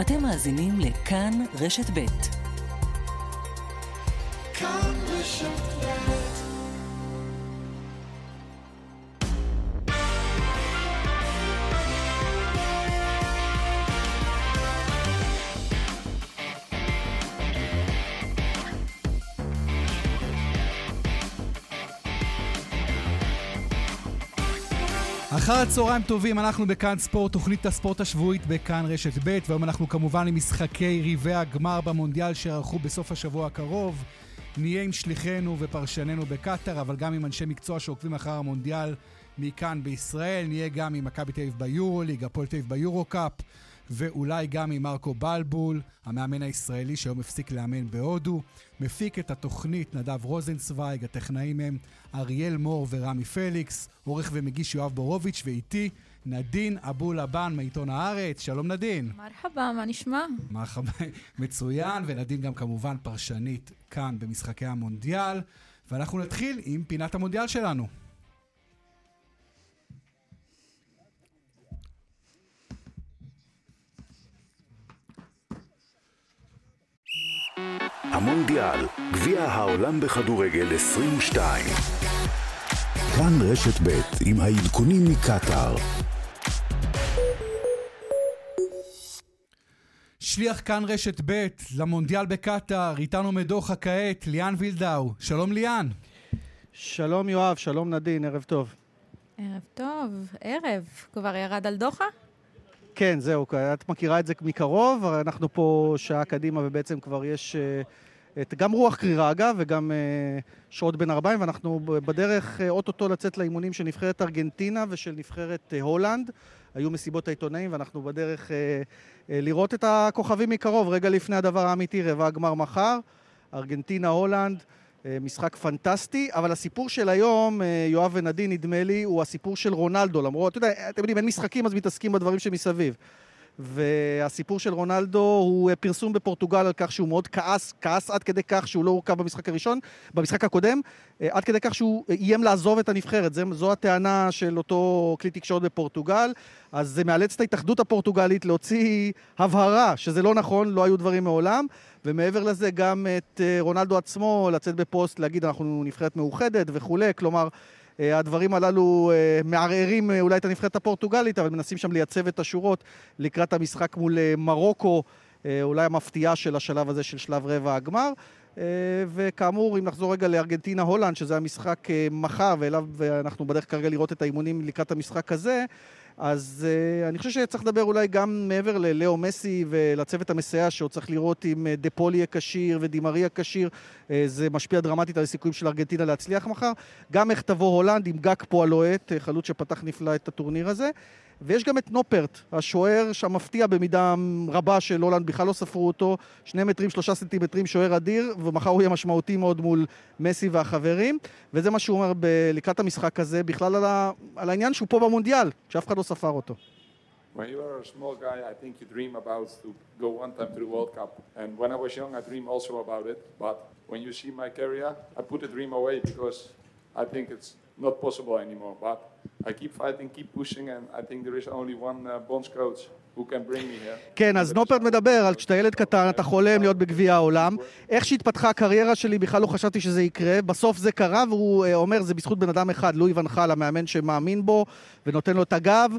אתם מאזינים לכאן רשת ב'. אחר הצהריים טובים, אנחנו בכאן ספורט, תוכנית הספורט השבועית בכאן רשת ב', והיום אנחנו כמובן עם משחקי ריבי הגמר במונדיאל שערכו בסוף השבוע הקרוב. נהיה עם שליחינו ופרשננו בקטאר, אבל גם עם אנשי מקצוע שעוקבים אחר המונדיאל מכאן בישראל. נהיה גם עם מכבי תל אביב ביורו-ליג, הפועל תל אביב ביורו-קאפ. ואולי גם עם מרקו בלבול, המאמן הישראלי שהיום הפסיק לאמן בהודו. מפיק את התוכנית נדב רוזנצוויג, הטכנאים הם אריאל מור ורמי פליקס, עורך ומגיש יואב בורוביץ', ואיתי נדין אבו לבן מעיתון הארץ. שלום נדין. מרחבה, מה נשמע? מרחבה, מצוין, ונדין גם כמובן פרשנית כאן במשחקי המונדיאל. ואנחנו נתחיל עם פינת המונדיאל שלנו. המונדיאל, גביע העולם בכדורגל 22. כאן רשת ב' עם העדכונים מקטאר. שליח כאן רשת ב' למונדיאל בקטאר, איתנו מדוחה כעת, ליאן וילדאו. שלום ליאן. שלום יואב, שלום נדין, ערב טוב. ערב טוב, ערב. כבר ירד על דוחה? כן, זהו, את מכירה את זה מקרוב, אנחנו פה שעה קדימה ובעצם כבר יש uh, את, גם רוח קרירה אגב וגם uh, שעות בין ארבעים, ואנחנו בדרך uh, אוטוטו לצאת לאימונים של נבחרת ארגנטינה ושל נבחרת uh, הולנד. היו מסיבות העיתונאים ואנחנו בדרך uh, uh, לראות את הכוכבים מקרוב, רגע לפני הדבר האמיתי, רבע הגמר מחר, ארגנטינה, הולנד. משחק פנטסטי, אבל הסיפור של היום, יואב ונדין, נדמה לי, הוא הסיפור של רונלדו, למרות, אתה יודע, אתם יודעים, אין משחקים, אז מתעסקים בדברים שמסביב. והסיפור של רונלדו הוא פרסום בפורטוגל על כך שהוא מאוד כעס, כעס עד כדי כך שהוא לא הורכב במשחק הראשון, במשחק הקודם, עד כדי כך שהוא איים לעזוב את הנבחרת. זו הטענה של אותו כלי תקשורת בפורטוגל. אז זה מאלץ את ההתאחדות הפורטוגלית להוציא הבהרה שזה לא נכון, לא היו דברים מעולם. ומעבר לזה גם את אה, רונלדו עצמו לצאת בפוסט, להגיד אנחנו נבחרת מאוחדת וכולי, כלומר אה, הדברים הללו אה, מערערים אולי את הנבחרת הפורטוגלית, אבל מנסים שם לייצב את השורות לקראת המשחק מול מרוקו, אולי המפתיעה של השלב הזה של שלב רבע הגמר. וכאמור, אם נחזור רגע לארגנטינה-הולנד, שזה המשחק מחר, ואליו אנחנו בדרך כרגע לראות את האימונים לקראת המשחק הזה, אז uh, אני חושב שצריך לדבר אולי גם מעבר ללאו מסי ולצוות המסייע שעוד צריך לראות אם uh, דה פול יהיה כשיר ודימריה כשיר, uh, זה משפיע דרמטית על הסיכויים של ארגנטינה להצליח מחר. גם איך תבוא הולנד עם גג הלוהט, חלוץ שפתח נפלא את הטורניר הזה. ויש גם את נופרט, השוער שהמפתיע במידה רבה של הולנד, בכלל לא ספרו אותו, שני מטרים, שלושה סנטימטרים, שוער אדיר, ומחר הוא יהיה משמעותי מאוד מול מסי והחברים, וזה מה שהוא אומר ב- לקראת המשחק הזה, בכלל על, ה- על העניין שהוא פה במונדיאל, שאף אחד לא ספר אותו. When you are a small guy, I think you dream about to go one time to the World Cup. And when I was young, I dreamed also about it. But when you see my career, I put the dream away because I think it's not possible anymore. But I keep fighting, keep pushing, and I think there is only one uh, bonds coach. כן, אז נופרד מדבר על כשאתה ילד קטן, אתה חולם להיות בגביע העולם. איך שהתפתחה הקריירה שלי, בכלל לא חשבתי שזה יקרה. בסוף זה קרה, והוא אה, אומר, זה בזכות בן אדם אחד, לואי ונחל, המאמן שמאמין בו, ונותן לו את הגב.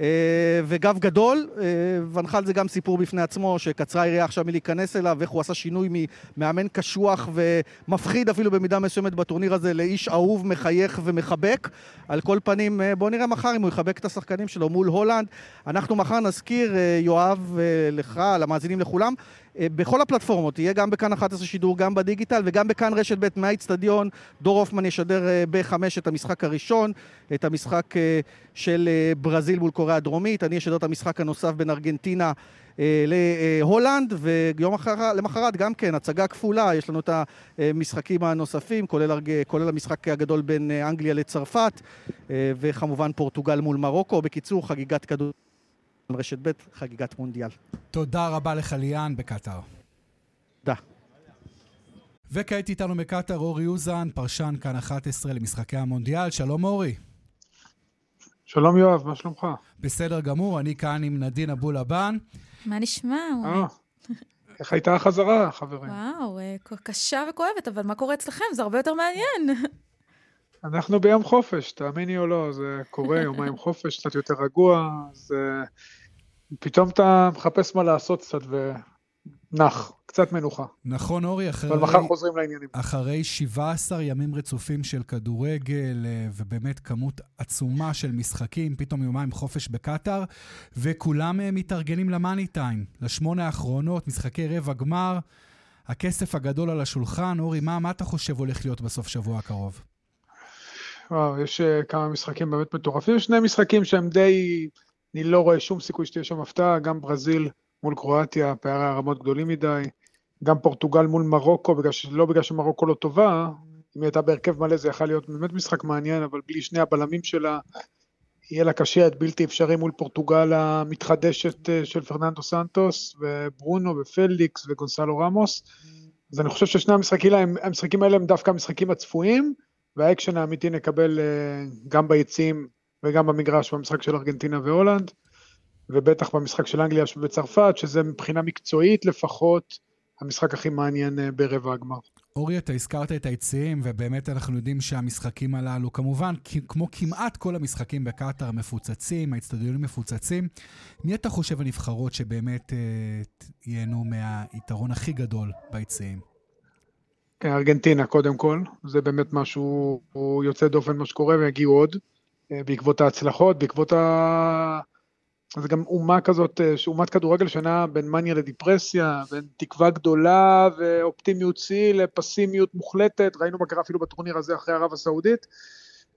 אה, וגב גדול, אה, ונחל זה גם סיפור בפני עצמו, שקצרה היריעה עכשיו מלהיכנס אליו, ואיך הוא עשה שינוי ממאמן קשוח ומפחיד אפילו במידה מסוימת בטורניר הזה לאיש אהוב, מחייך ומחבק. על כל פנים, אה, בואו נראה מחר אם הוא יחבק את השחקנים שלו מול הולנד. אנחנו מחר נזכיר, יואב, לך, למאזינים לכולם, בכל הפלטפורמות, יהיה גם בכאן 11 שידור, גם בדיגיטל וגם בכאן רשת ב' מהאיצטדיון. דור הופמן ישדר אה, בחמש את המשחק הראשון, את המשחק אה, של ברזיל מול קוריאה הדרומית. אני אשדר את המשחק הנוסף בין ארגנטינה להולנד, ויום אחר, למחרת גם כן, הצגה כפולה, יש לנו את המשחקים הנוספים, כולל, כולל המשחק הגדול בין אנגליה לצרפת, וכמובן פורטוגל מול מרוקו. בקיצור, חגיגת כדור... רשת ב', חגיגת מונדיאל. תודה רבה לך ליאן בקטאר. תודה. וכעת איתנו מקטאר אורי אוזן, פרשן כאן 11 למשחקי המונדיאל. שלום אורי. שלום יואב, מה שלומך? בסדר גמור, אני כאן עם נדין אבו לבן. מה נשמע? אה, איך הייתה החזרה, חברים? וואו, אה, קשה וכואבת, אבל מה קורה אצלכם? זה הרבה יותר מעניין. אנחנו ביום חופש, תאמיני או לא, זה קורה, יומיים חופש, קצת יותר רגוע, אז פתאום אתה מחפש מה לעשות קצת ונח, קצת מנוחה. נכון, אורי, אחרי... אבל מחר חוזרים לעניינים. אחרי 17 ימים רצופים של כדורגל, אה, ובאמת כמות עצומה של משחקים, פתאום יומיים חופש בקטאר, וכולם אה, מתארגנים למאני טיים, לשמונה האחרונות, משחקי רבע גמר. הכסף הגדול על השולחן, אורי, מה, מה אתה חושב הולך להיות בסוף שבוע הקרוב? וואו, יש uh, כמה משחקים באמת מטורפים, יש שני משחקים שהם די, אני לא רואה שום סיכוי שתהיה שם הפתעה, גם ברזיל מול קרואטיה, פערי הרמות גדולים מדי, גם פורטוגל מול מרוקו, בגלל. לא בגלל שמרוקו לא טובה, אם היא הייתה בהרכב מלא זה יכול להיות באמת משחק מעניין, אבל בלי שני הבלמים שלה, יהיה לה קשה עד בלתי אפשרי מול פורטוגל המתחדשת אה, של פרננדו סנטוס, וברונו ופליקס וגונסלו רמוס. אז אני חושב ששני המשחקים, המשחקים האלה הם דווקא המשחקים הצפויים, והאקשן האמיתי נקבל אה, גם ביציעים וגם במגרש במשחק של ארגנטינה והולנד, ובטח במשחק של אנגליה וצרפת, שזה מבחינה מקצועית לפחות המשחק הכי מעניין אה, ברבע הגמר. אורי, אתה הזכרת את היציעים, ובאמת אנחנו יודעים שהמשחקים הללו, כמובן, כמו כמעט כל המשחקים בקטאר, מפוצצים, האצטדיונים מפוצצים. מי אתה חושב הנבחרות שבאמת אה, ייהנו מהיתרון הכי גדול ביציעים? ארגנטינה קודם כל, זה באמת משהו יוצא דופן מה שקורה ויגיעו עוד בעקבות ההצלחות, בעקבות ה... זה גם אומה כזאת, אה, אומת כדורגל שנעה בין מניה לדיפרסיה, בין תקווה גדולה ואופטימיות שיא לפסימיות מוחלטת, ראינו מה קרה אפילו בטורניר הזה אחרי ערב הסעודית,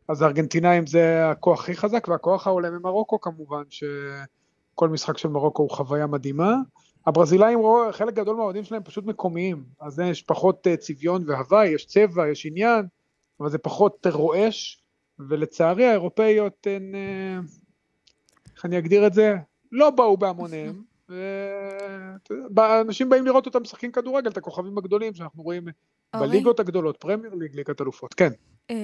אז הארגנטינאים זה הכוח הכי חזק, והכוח העולה ממרוקו כמובן, שכל משחק של מרוקו הוא חוויה מדהימה. הברזילאים, חלק גדול מהאוהדים שלהם פשוט מקומיים, אז יש פחות אה, צביון והוואי, יש צבע, יש עניין, אבל זה פחות רועש, ולצערי האירופאיות הן, אה, איך אני אגדיר את זה? לא באו בהמוניהם, ואנשים באים לראות אותם משחקים כדורגל, את הכוכבים הגדולים שאנחנו רואים בליגות הגדולות, פרמייר ליג, ליגת אלופות, כן. אה,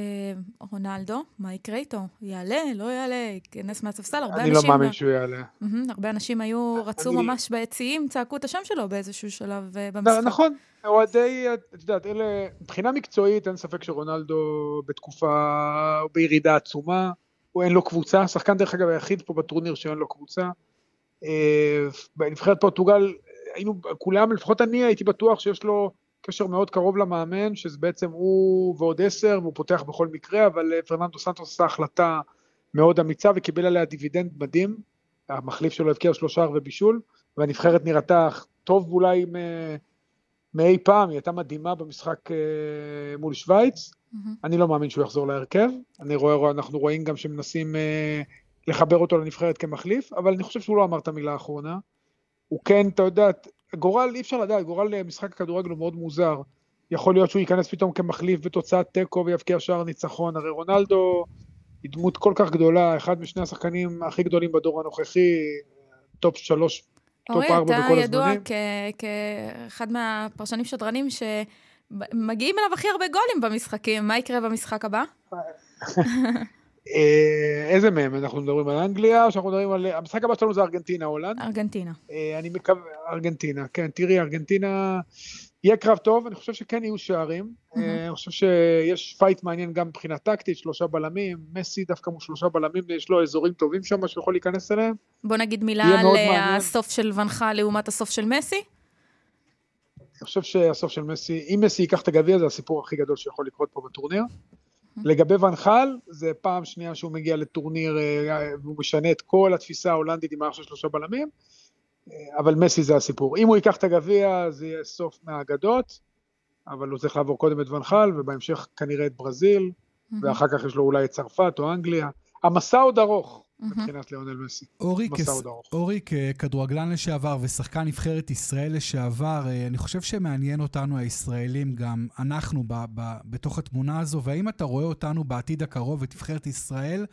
רונלדו, מה יקרה איתו? יעלה, לא יעלה, ייכנס מהספסל, הרבה אנשים... אני לא מאמין שהוא יעלה. הרבה אנשים היו, רצו ממש ביציעים, צעקו את השם שלו באיזשהו שלב אה, במשחק. נכון, אוהדי, את יודעת, אלה, מבחינה מקצועית, אין ספק שרונלדו בתקופה, בירידה עצומה, הוא אין לו קבוצה, שחקן דרך אגב היחיד פה בטורניר שאין לו קבוצה. אה, בנבחרת פורטוגל, היינו, כולם, לפחות אני הייתי בטוח שיש לו קשר מאוד קרוב למאמן, שזה בעצם הוא ועוד עשר, והוא פותח בכל מקרה, אבל אה, פרננדו סנטוס עשה החלטה מאוד אמיצה וקיבל עליה דיבידנד מדהים. המחליף שלו הבקיע שלושה ובישול, והנבחרת נראתה טוב אולי מאי פעם, היא הייתה מדהימה במשחק אה, מול שווייץ. Mm-hmm. אני לא מאמין שהוא יחזור להרכב. אני רואה, אנחנו רואים גם שמנסים אה, לחבר אותו לנבחרת כמחליף, אבל אני חושב שהוא לא אמר את המילה האחרונה. הוא כן, אתה יודע, גורל, אי אפשר לדעת, גורל אה, משחק הכדורגל הוא מאוד מוזר. יכול להיות שהוא ייכנס פתאום כמחליף בתוצאת תיקו ויבקיע שער ניצחון, הרי רונלדו היא דמות כל כך גדולה, אחד משני השחקנים הכי גדולים בדור הנוכחי, top שלוש, top ארבע בכל הזמנים. אורי, אתה ידוע כאחד מהפרשנים שדרנים שמגיעים אליו הכי הרבה גולים במשחקים, מה יקרה במשחק הבא? אה, איזה מהם? אנחנו מדברים על אנגליה, או שאנחנו מדברים על... המשחק הבא שלנו זה ארגנטינה, הולנד. ארגנטינה. אה, אני מקווה... ארגנטינה, כן, תראי, ארגנטינה... יהיה קרב טוב, אני חושב שכן יהיו שערים. אה, אני חושב שיש fight מעניין גם מבחינה טקטית, שלושה בלמים. מסי דווקא מול שלושה בלמים, יש לו אזורים טובים שם שיכול להיכנס אליהם. בוא נגיד מילה על הסוף של ואן חאל לעומת הסוף של מסי. אני חושב שהסוף של מסי, אם מסי ייקח את הגביע, זה הסיפור הכי גדול שיכול לקרות פה בטורניר. לגבי ונחל, זה פעם שנייה שהוא מגיע לטורניר אה, והוא משנה את כל התפיסה ההולנדית עם מערך של שלושה בלמים, אה, אבל מסי זה הסיפור. אם הוא ייקח את הגביע, זה יהיה סוף מהאגדות, אבל הוא צריך לעבור קודם את ונחל, ובהמשך כנראה את ברזיל, ואחר כך יש לו אולי את צרפת או אנגליה. המסע עוד ארוך. מבחינת ליאונל מסי. אורי, כס... אורי, ככדורגלן לשעבר ושחקן נבחרת ישראל לשעבר, אה, אני חושב שמעניין אותנו הישראלים, גם אנחנו ב- ב- בתוך התמונה הזו, והאם אתה רואה אותנו בעתיד הקרוב, את נבחרת ישראל,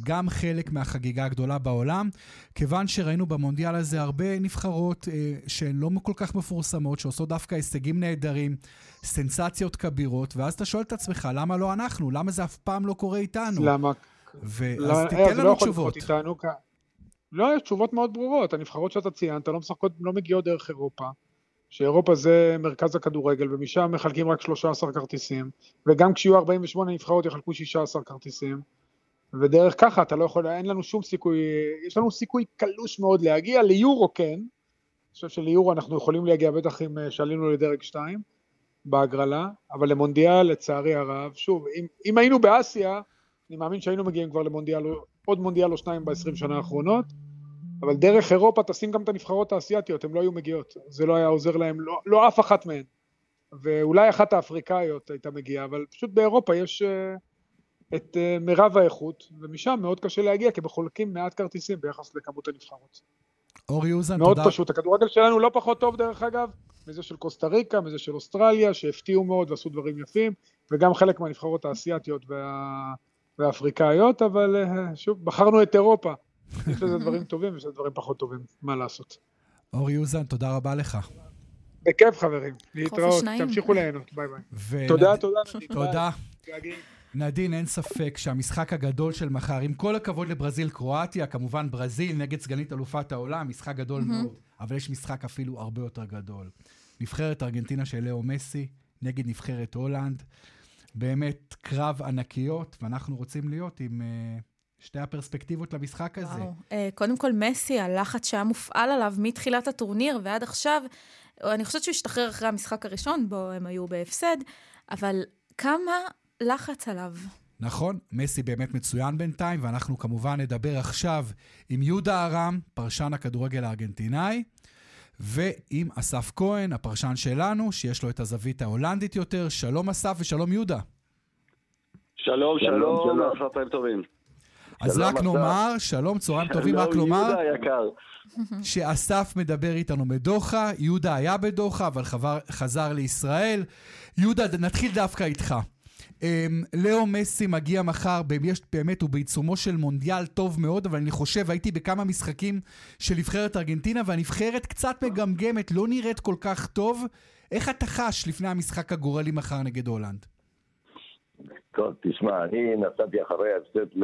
גם חלק מהחגיגה הגדולה בעולם, כיוון שראינו במונדיאל הזה הרבה נבחרות אה, שהן לא כל כך מפורסמות, שעושות דווקא הישגים נהדרים, סנסציות כבירות, ואז אתה שואל את עצמך, למה לא אנחנו? למה זה אף פעם לא קורה איתנו? למה? ואז לא, תיתן לנו לא תשובות. איתנו, לא, יש תשובות מאוד ברורות. הנבחרות שאתה ציינת לא משחקות, לא מגיעות דרך אירופה. שאירופה זה מרכז הכדורגל, ומשם מחלקים רק 13 כרטיסים, וגם כשיהיו 48 נבחרות יחלקו 16 כרטיסים, ודרך ככה אתה לא יכול, אין לנו שום סיכוי, יש לנו סיכוי קלוש מאוד להגיע, ליורו כן, אני חושב שליורו אנחנו יכולים להגיע בטח אם אה, שעלינו לדרג 2 בהגרלה, אבל למונדיאל לצערי הרב, שוב, אם, אם היינו באסיה, אני מאמין שהיינו מגיעים כבר למונדיאל, עוד מונדיאל או שניים ב-20 שנה האחרונות, אבל דרך אירופה תשים גם את הנבחרות האסייתיות, הן לא היו מגיעות, זה לא היה עוזר להם, לא, לא אף אחת מהן. ואולי אחת האפריקאיות הייתה מגיעה, אבל פשוט באירופה יש uh, את uh, מירב האיכות, ומשם מאוד קשה להגיע, כי בחולקים מעט כרטיסים ביחס לכמות הנבחרות. אורי אוזן, תודה. מאוד פשוט, הכדורגל שלנו לא פחות טוב דרך אגב, מזה של קוסטה ריקה, מזה של אוסטרליה, שהפתיעו מאוד ועשו דברים יפים, וגם חלק מהנבחרות האסייתיות וה... והאפריקאיות, אבל uh, שוב, בחרנו את אירופה. יש לזה דברים טובים ויש לזה דברים פחות טובים, מה לעשות. אורי אוזן, תודה רבה לך. בכיף חברים, להתראות, תמשיכו ליהנות, ביי ביי. תודה, תודה. תודה. נדין, אין ספק שהמשחק הגדול של מחר, עם כל הכבוד לברזיל-קרואטיה, כמובן ברזיל נגד סגנית אלופת העולם, משחק גדול מאוד, אבל יש משחק אפילו הרבה יותר גדול. נבחרת ארגנטינה של לאו מסי נגד נבחרת הולנד. באמת קרב ענקיות, ואנחנו רוצים להיות עם... Uh, שתי הפרספקטיבות למשחק הזה. וואו. Uh, קודם כל, מסי, הלחץ שהיה מופעל עליו מתחילת הטורניר ועד עכשיו, אני חושבת שהוא השתחרר אחרי המשחק הראשון, בו הם היו בהפסד, אבל כמה לחץ עליו. נכון, מסי באמת מצוין בינתיים, ואנחנו כמובן נדבר עכשיו עם יהודה ארם, פרשן הכדורגל הארגנטינאי, ועם אסף כהן, הפרשן שלנו, שיש לו את הזווית ההולנדית יותר. שלום אסף ושלום יהודה. שלום, שלום, פעמים טובים. אז רק נאמר, שלום, צהריים טובים, רק נאמר... שאסף מדבר איתנו מדוחה, יהודה היה בדוחה, אבל חבר, חזר לישראל. יהודה, נתחיל דווקא איתך. Um, לאו מסי מגיע מחר, באמת הוא בעיצומו של מונדיאל טוב מאוד, אבל אני חושב, הייתי בכמה משחקים של נבחרת ארגנטינה, והנבחרת קצת מגמגמת, לא נראית כל כך טוב. איך אתה חש לפני המשחק הגורלי מחר נגד הולנד? טוב, תשמע, אני נסעתי אחרי ההפסד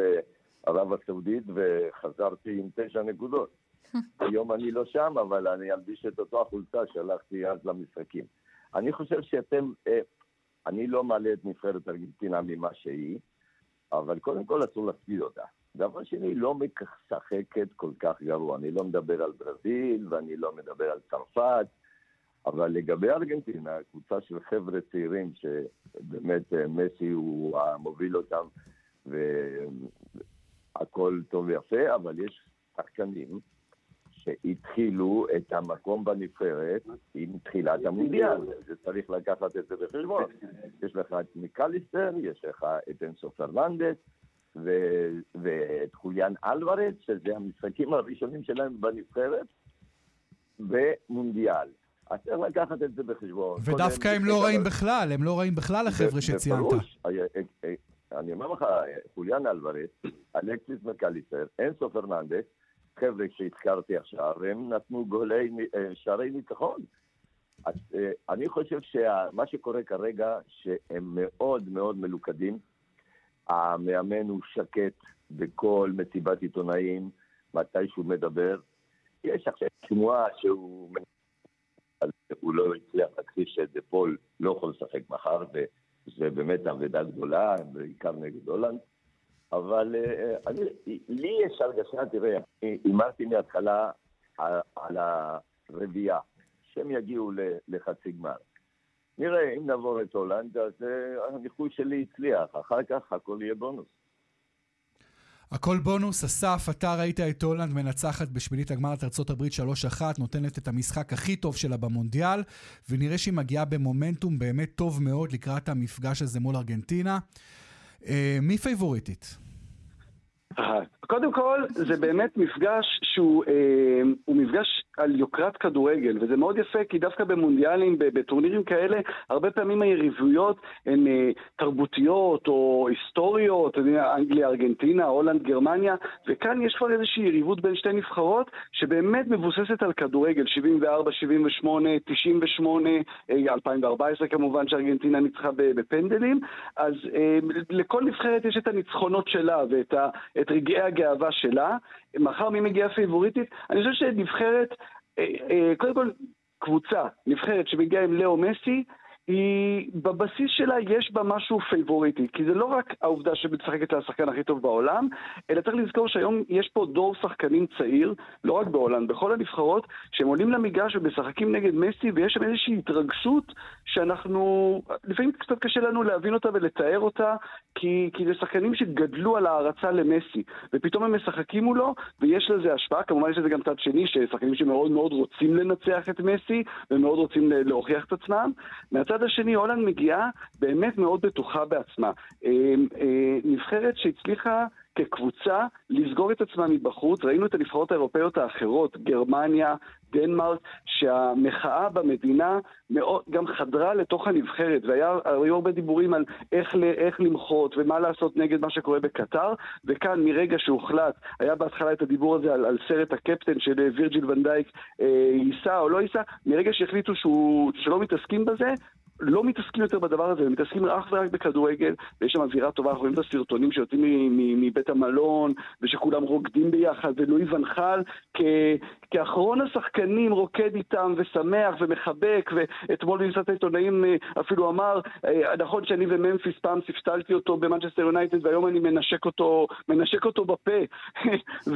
ערב הסעודית וחזרתי עם תשע נקודות. היום אני לא שם, אבל אני אלביש את אותו החולצה שהלכתי אז למשחקים. אני חושב שאתם, אה, אני לא מעלה את נבחרת ארגנטינה ממה שהיא, אבל קודם כל אסור להפסיד אותה. דבר שני, לא משחקת כל כך גרוע. אני לא מדבר על ברזיל ואני לא מדבר על צרפת, אבל לגבי ארגנטינה, קבוצה של חבר'ה צעירים שבאמת אה, מסי הוא המוביל אותם, הכל טוב ויפה, אבל יש שחקנים שהתחילו את המקום בנבחרת עם תחילת המונדיאל, זה צריך לקחת את זה בחשבון. יש לך את מיקליסטר, יש לך את אנסו פרננדס ו- ואת חוליאן אלוורץ, שזה המשחקים הראשונים שלהם בנבחרת, במונדיאל. אז צריך לקחת את זה בחשבון. ודווקא הם לא רעים בכלל, הם לא רעים בכלל החבר'ה שציינת. אה, אה, אני אומר לך, חוליאן אלוורס, אלקסיס מקליסר, אינסו פרננדס, חבר'ה שהזכרתי עכשיו, הם נתנו גולי, אה, שערי ניצחון. אז אה, אני חושב שמה שקורה כרגע, שהם מאוד מאוד מלוכדים. המאמן הוא שקט בכל מסיבת עיתונאים, מתי שהוא מדבר. יש עכשיו שמועה שהוא... הוא לא הצליח להכחיש שדה פול לא יכול לשחק מחר, זה באמת אבדה גדולה, בעיקר נגד הולנד. אבל אה, אני, לי יש הרגשה, תראה, הימרתי מההתחלה על, על הרביעייה, שהם יגיעו לחצי גמר. נראה, אם נעבור את הולנד, אז uh, הניחוי שלי הצליח, אחר כך הכל יהיה בונוס. הכל בונוס. אסף, אתה ראית את הולנד מנצחת בשמינית הגמר את ארה"ב 3-1, נותנת את המשחק הכי טוב שלה במונדיאל, ונראה שהיא מגיעה במומנטום באמת טוב מאוד לקראת המפגש הזה מול ארגנטינה. אה, מי פייבוריטית? קודם כל, זה באמת מפגש שהוא אה, מפגש על יוקרת כדורגל, וזה מאוד יפה, כי דווקא במונדיאלים, בטורנירים כאלה, הרבה פעמים היריבויות הן אה, תרבותיות או היסטוריות, אנגליה, ארגנטינה, הולנד, גרמניה, וכאן יש כבר איזושהי יריבות בין שתי נבחרות, שבאמת מבוססת על כדורגל, 74, 78, 98, 2014 כמובן שארגנטינה ניצחה בפנדלים, אז אה, לכל נבחרת יש את הניצחונות שלה ואת רגעי הגאווה שלה. מחר מי מגיעה פייבוריטית? אני חושב שנבחרת, אה, אה, קודם כל, קבוצה, נבחרת שמגיעה עם לאו מסי, היא, בבסיס שלה יש בה משהו פייבוריטי, כי זה לא רק העובדה שמשחקת השחקן הכי טוב בעולם, אלא צריך לזכור שהיום יש פה דור שחקנים צעיר, לא רק בהולנד, בכל הנבחרות, שהם עולים למגרש ומשחקים נגד מסי, ויש שם איזושהי התרגשות שאנחנו, לפעמים קצת קשה לנו להבין אותה ולתאר אותה, כי, כי זה שחקנים שגדלו על הערצה למסי, ופתאום הם משחקים מולו, ויש לזה השפעה, כמובן יש לזה גם צד שני, ששחקנים שמאוד מאוד רוצים לנצח את מסי, ומאוד רוצים להוכיח את עצמם. מהצד השני, הולנד מגיעה באמת מאוד בטוחה בעצמה. אה, אה, נבחרת שהצליחה כקבוצה לסגור את עצמה מבחוץ. ראינו את הנבחרות האירופאיות האחרות, גרמניה, דנמרק, שהמחאה במדינה מאוד, גם חדרה לתוך הנבחרת, והיו הרבה דיבורים על איך, איך למחות ומה לעשות נגד מה שקורה בקטר, וכאן מרגע שהוחלט, היה בהתחלה את הדיבור הזה על, על סרט הקפטן של וירג'יל ואן דייק, אה, ייסע או לא ייסע, מרגע שהחליטו שהוא, שלא מתעסקים בזה, לא מתעסקים יותר בדבר הזה, הם מתעסקים אך ורק בכדורגל, ויש שם אווירה טובה, אנחנו רואים את הסרטונים שיוצאים מבית המלון, ושכולם רוקדים ביחד, ולואי ואן חאל כאחרון השחקנים רוקד איתם ושמח ומחבק, ואתמול במסעת העיתונאים אה, אפילו אמר, אה, נכון שאני וממפיס פעם ספסלתי אותו במנצ'סטר יונייטד, והיום אני מנשק אותו, מנשק אותו בפה.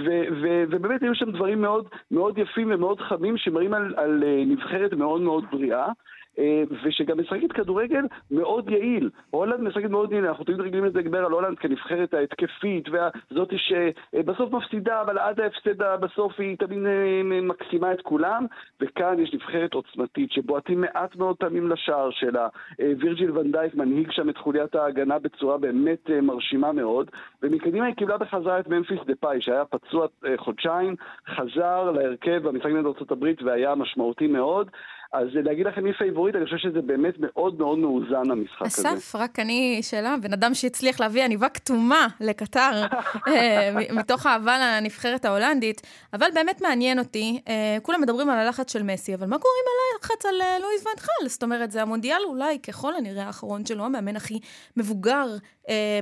ובאמת היו שם דברים מאוד, מאוד יפים ומאוד חמים שמראים על, על אה, נבחרת מאוד מאוד בריאה. אה, ושגם משחקת כדורגל מאוד יעיל. הולנד משחקת מאוד יעיל, אנחנו תמיד רגילים לדבר על הולנד כנבחרת ההתקפית, וזאת שבסוף מפסידה, אבל עד ההפסד בסוף היא תמיד אה, מקסימה את כולם, וכאן יש נבחרת עוצמתית שבועטים מעט מאוד פעמים לשער שלה. אה, וירג'יל ונדייק מנהיג שם את חוליית ההגנה בצורה באמת מרשימה מאוד, ומקדימה היא קיבלה בחזרה את ממפיס דה פאי, שהיה פצוע חודשיים, חזר להרכב במשחק נגד ארה"ב והיה משמעותי מאוד. אז להגיד לכם מי favorite, אני חושב שזה באמת מאוד מאוד מאוזן המשחק הזה. אסף, רק אני שאלה, בן אדם שהצליח להביא עניבה כתומה לקטר, אה, מתוך אהבה לנבחרת ההולנדית, אבל באמת מעניין אותי, אה, כולם מדברים על הלחץ של מסי, אבל מה קורה עם הלחץ על אה, לואיס ואן חאל? זאת אומרת, זה המונדיאל אולי ככל הנראה האחרון שלו, המאמן הכי מבוגר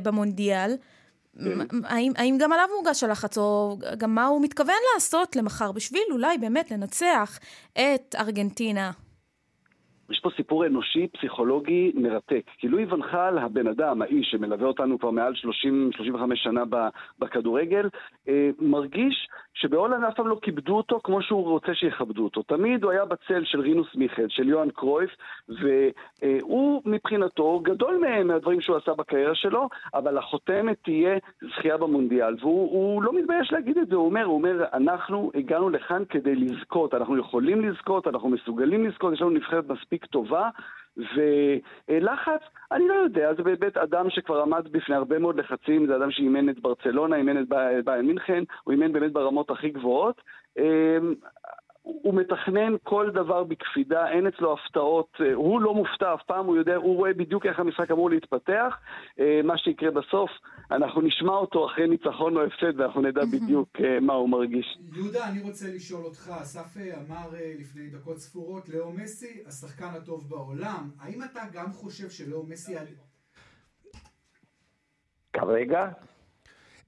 במונדיאל. כן. האם, האם גם עליו מורגש הלחץ, או גם מה הוא מתכוון לעשות למחר, בשביל אולי באמת לנצח את ארגנטינה? יש פה סיפור אנושי, פסיכולוגי, מרתק. כי לואי ונחל, הבן אדם, האיש שמלווה אותנו כבר מעל 30-35 שנה בכדורגל, אה, מרגיש שבהולנד אף פעם לא כיבדו אותו כמו שהוא רוצה שיכבדו אותו. תמיד הוא היה בצל של רינוס מיכל, של יוהאן קרויף, והוא מבחינתו גדול מהם מהדברים שהוא עשה בקריירה שלו, אבל החותמת תהיה זכייה במונדיאל. והוא לא מתבייש להגיד את זה, הוא אומר, הוא אומר, אנחנו הגענו לכאן כדי לזכות, אנחנו יכולים לזכות, אנחנו מסוגלים לזכות, יש לנו נבחרת מספיק טובה. ולחץ, אני לא יודע, זה באמת אדם שכבר עמד בפני הרבה מאוד לחצים, זה אדם שאימן את ברצלונה, אימן את ביין מינכן, הוא אימן באמת ברמות הכי גבוהות. הוא מתכנן כל דבר בקפידה, אין אצלו הפתעות, אה, הוא לא מופתע אף פעם, הוא יודע, הוא רואה בדיוק איך המשחק אמור להתפתח, אה, מה שיקרה בסוף, אנחנו נשמע אותו אחרי ניצחון או הפסד ואנחנו נדע בדיוק אה, מה הוא מרגיש. יהודה, אני רוצה לשאול אותך, אסף אמר לפני דקות ספורות, לאו מסי, השחקן הטוב בעולם, האם אתה גם חושב שלאו מסי... כרגע?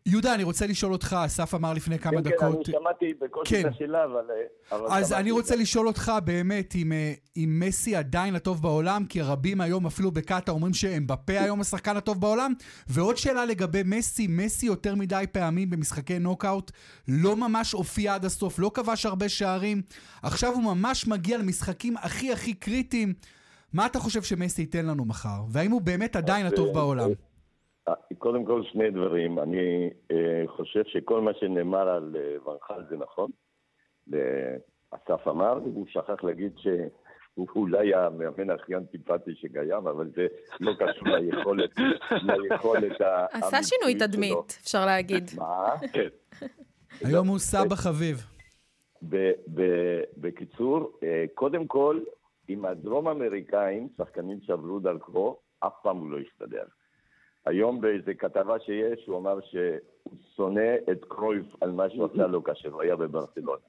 יהודה, אני רוצה לשאול אותך, אסף אמר לפני כמה כן, דקות... כן, אני שמעתי בקושי כן. את השאלה, אבל... אבל אז אני רוצה לשאול אותך באמת, אם, אה, אם מסי עדיין הטוב בעולם, כי רבים היום, אפילו בקאטה, אומרים שאמבפה היום השחקן הטוב בעולם. ועוד שאלה לגבי מסי, מסי יותר מדי פעמים במשחקי נוקאוט, לא ממש הופיע עד הסוף, לא כבש הרבה שערים. עכשיו הוא ממש מגיע למשחקים הכי הכי קריטיים. מה אתה חושב שמסי ייתן לנו מחר? והאם הוא באמת עדיין הטוב אה, בעולם? קודם כל שני דברים. אני אה, חושב שכל מה שנאמר על אה, ונחל זה נכון. אסף אמר, הוא שכח להגיד שהוא אולי המאמן הכי אנטיפטי שקיים, אבל זה לא קשור ליכולת, ליכולת עשה שינוי תדמית, אפשר להגיד. מה? כן. היום הוא סבא חביב. בקיצור, אה, קודם כל, עם הדרום אמריקאים, שחקנים שעברו דרכו, אף פעם הוא לא הסתדר. היום באיזה כתבה שיש, הוא אמר שהוא שונא את קרויף על מה שהוא עשה לו כאשר הוא היה בברצלונה.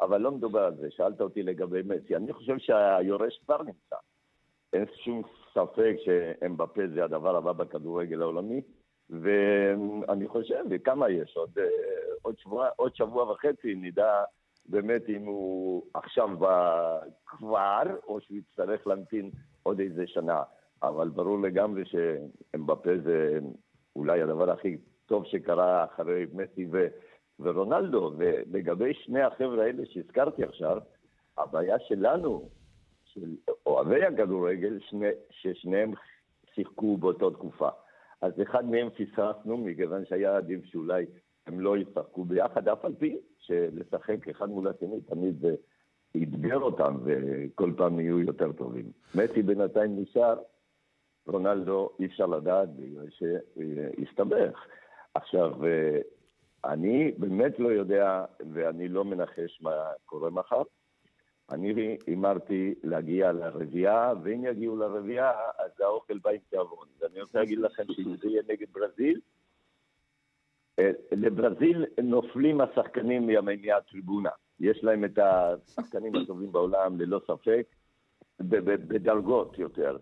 אבל לא מדובר על זה, שאלת אותי לגבי מסי. אני חושב שהיורש כבר נמצא. אין שום ספק שאמבפה זה הדבר הבא בכדורגל העולמי, ואני חושב, וכמה יש? עוד, אה, עוד, שבוע, עוד שבוע וחצי נדע באמת אם הוא עכשיו כבר, או שהוא יצטרך להמתין עוד איזה שנה. אבל ברור לגמרי שאמבפה זה אולי הדבר הכי טוב שקרה אחרי מסי ו... ורונלדו. ולגבי שני החבר'ה האלה שהזכרתי עכשיו, הבעיה שלנו, של אוהבי הכדורגל, שני, ששניהם שיחקו באותה תקופה. אז אחד מהם פספסנו, מכיוון שהיה עדיף שאולי הם לא ישחקו ביחד, אף על פי שלשחק אחד מול השני תמיד זה יתגר אותם, וכל פעם יהיו יותר טובים. מסי בינתיים נשאר, רונלדו אי אפשר לדעת בגלל שהסתבך. עכשיו, אני באמת לא יודע, ואני לא מנחש מה קורה מחר. אני הימרתי להגיע לרביעייה, ואם יגיעו לרביעייה, אז האוכל בא עם תיאבון. ואני רוצה להגיד לכם שאם זה יהיה נגד ברזיל, אה, לברזיל נופלים השחקנים מימי הטריבונה. יש להם את השחקנים הטובים בעולם, ללא ספק, בדרגות יותר.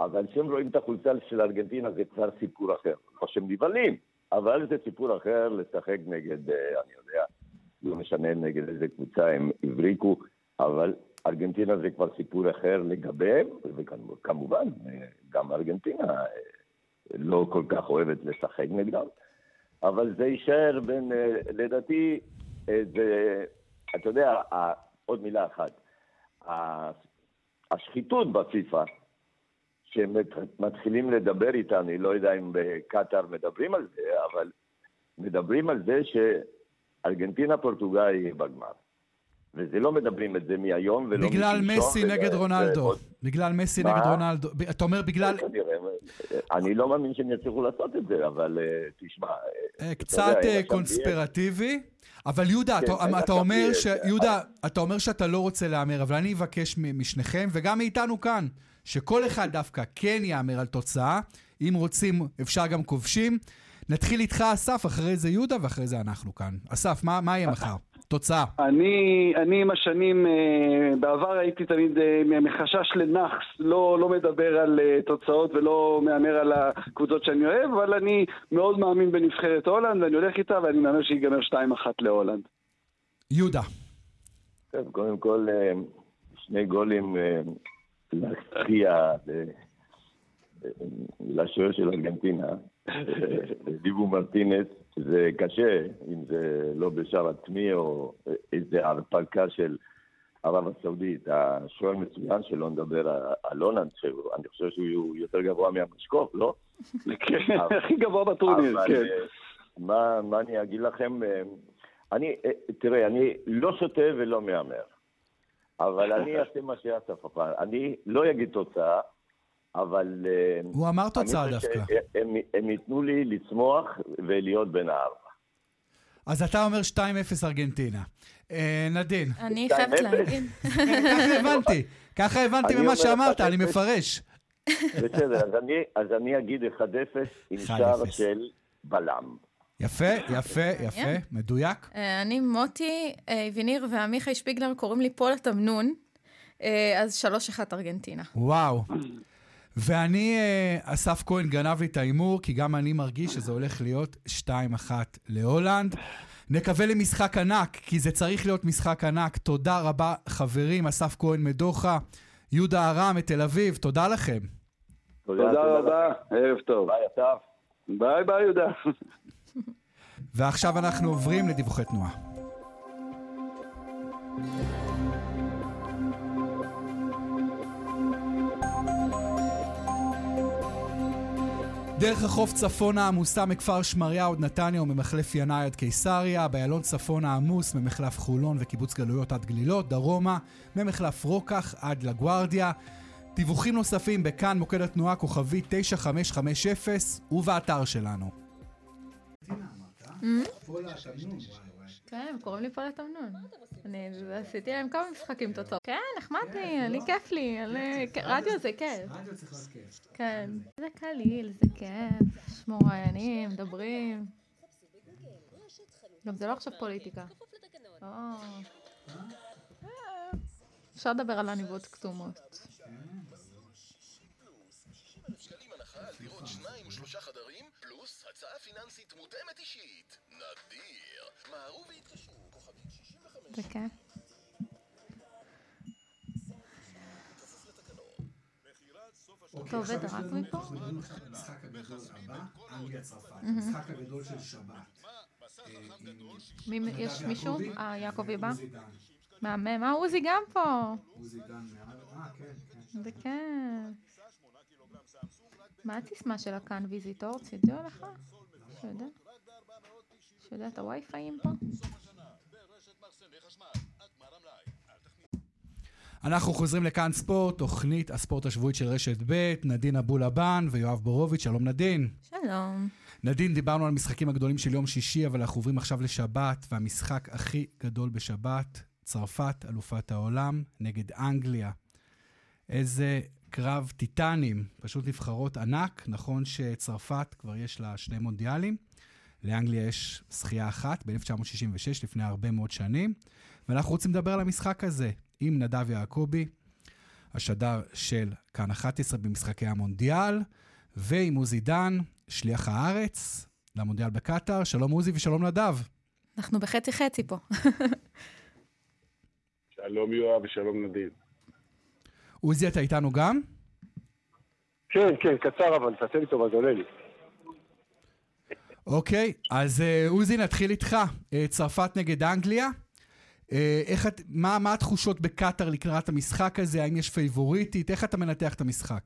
אבל כשהם רואים את החולצה של ארגנטינה זה כבר סיפור אחר. לא שהם נבהלים, אבל זה סיפור אחר לשחק נגד, אה, אני יודע, לא משנה נגד איזה קבוצה הם הבריקו, אבל ארגנטינה זה כבר סיפור אחר לגביהם, וכמובן, אה, גם ארגנטינה אה, לא כל כך אוהבת לשחק נגדם, אבל זה יישאר בין, לדעתי, זה, אתה יודע, עוד מילה אחת, השחיתות בפיפ"א, שמתחילים לדבר איתה, אני לא יודע אם בקטאר מדברים על זה, אבל מדברים על זה שארגנטינה-פורטוגל יהיה בגמר. וזה לא מדברים את זה מהיום ולא בגלל מסי נגד רונלדו. בגלל מסי נגד רונלדו. אתה אומר בגלל... אני לא מאמין שהם יצליחו לעשות את זה, אבל אה, תשמע... אה, קצת אה, קונספירטיבי. אבל יהודה, כן, אתה, אתה אומר ש... יהודה, אתה אומר שאתה לא רוצה להמר, אבל אני אבקש משניכם, וגם מאיתנו כאן, שכל אחד דווקא כן יאמר על תוצאה. אם רוצים, אפשר גם כובשים. נתחיל איתך, אסף, אחרי זה יהודה, ואחרי זה אנחנו כאן. אסף, מה, מה יהיה מחר? תוצאה. אני, אני עם השנים, אה, בעבר הייתי תמיד אה, מחשש לנאחס, לא, לא מדבר על אה, תוצאות ולא מהמר על הקבוצות שאני אוהב, אבל אני מאוד מאמין בנבחרת הולנד, ואני הולך איתה ואני מהמר שיגמר 2-1 להולנד. יהודה. טוב, קודם כל, שני גולים להכריע לשוער של ארגנטינה, דיבו מרטינס, זה קשה, אם זה לא בשער עצמי או איזה הרפקה של ערב הסעודית. השוער מצוין, שלא נדבר על הולנד, אני חושב שהוא יותר גבוה מהמשקוף, לא? כן, הכי גבוה בטורניר, כן. מה, מה אני אגיד לכם? אני, תראה, אני לא שותה ולא מהמר. אבל אני אעשה מה שאסף אמר. אני לא אגיד תוצאה, אבל... אה, הוא אמר תוצאה דווקא. הם, הם ייתנו לי לצמוח ולהיות בין הארבע. אז אתה אומר 2-0 ארגנטינה. אה, נדין. אני חייבת להגיד. ככה הבנתי. ככה הבנתי ממה שאמרת, אני מפרש. בסדר, אז אני אגיד 1-0 עם שער של בלם. יפה, יפה, יפה, מדויק. אה, אני מוטי ויניר ועמיחי שפיגלר קוראים לי פולה תמנון, אז 3-1 ארגנטינה. וואו. ואני, אה, אסף כהן גנב לי את ההימור, כי גם אני מרגיש שזה הולך להיות 2-1 להולנד. נקווה למשחק ענק, כי זה צריך להיות משחק ענק. תודה רבה, חברים. אסף כהן מדוחה, יהודה ארם מתל אביב, תודה לכם. תודה, תודה רבה, ערב טוב. ביי, אסף. ביי ביי, יהודה. ועכשיו אנחנו עוברים לדיווחי תנועה. דרך החוף צפונה עמוסה מכפר שמריהו עד נתניה וממחלף ינאי עד קיסריה, באיילון צפונה עמוס ממחלף חולון וקיבוץ גלויות עד גלילות, דרומה, ממחלף רוקח עד לגוארדיה. דיווחים נוספים בכאן מוקד התנועה כוכבי 9550 ובאתר שלנו. כן, קוראים לי פה לתמנון. אני עשיתי להם כמה משחקים תוצאות. כן, נחמד לי, לי כיף לי, רדיו זה כיף. רדיו צריך להיות כיף. כן, זה קליל, זה כיף, יש מוראיינים, מדברים. גם זה לא עכשיו פוליטיקה. אה. אפשר לדבר על עניבות כתומות. דירות שניים ושלושה חדרים, פלוס הצעה פיננסית מותאמת אישית. דקה. אתה עובד רק מפה? המשחק הגדול הבא, אנגליה-צרפת. המשחק הגדול של שבת. יש מישהו? אה, יעקב יבא? מהמם. אה, עוזי גם פה. עוזי גם, אה, כן, כן. זה כן. מה הסיסמה של הכאן ויזיטור? צידו לך? שיודע? שיודע את הווי-פיים פה? אנחנו חוזרים לכאן ספורט, תוכנית הספורט השבועית של רשת ב', נדין אבו לבן ויואב בורוביץ', שלום נדין. שלום. נדין, דיברנו על המשחקים הגדולים של יום שישי, אבל אנחנו עוברים עכשיו לשבת, והמשחק הכי גדול בשבת, צרפת, אלופת העולם, נגד אנגליה. איזה קרב טיטנים, פשוט נבחרות ענק. נכון שצרפת כבר יש לה שני מונדיאלים, לאנגליה יש זכייה אחת ב-1966, לפני הרבה מאוד שנים, ואנחנו רוצים לדבר על המשחק הזה עם נדב יעקבי, השדר של כאן 11 במשחקי המונדיאל, ועם עוזי דן, שליח הארץ למונדיאל בקטאר. שלום עוזי ושלום נדב. אנחנו בחצי חצי פה. שלום יואב ושלום נדין. עוזי, אתה איתנו גם? כן, כן, קצר אבל, תעשה לי טובה, זה עולה לי. אוקיי, אז אה, עוזי, נתחיל איתך. אה, צרפת נגד אנגליה. אה, איך את, מה, מה התחושות בקטאר לקראת המשחק הזה? האם יש פייבוריטית? איך אתה מנתח את המשחק?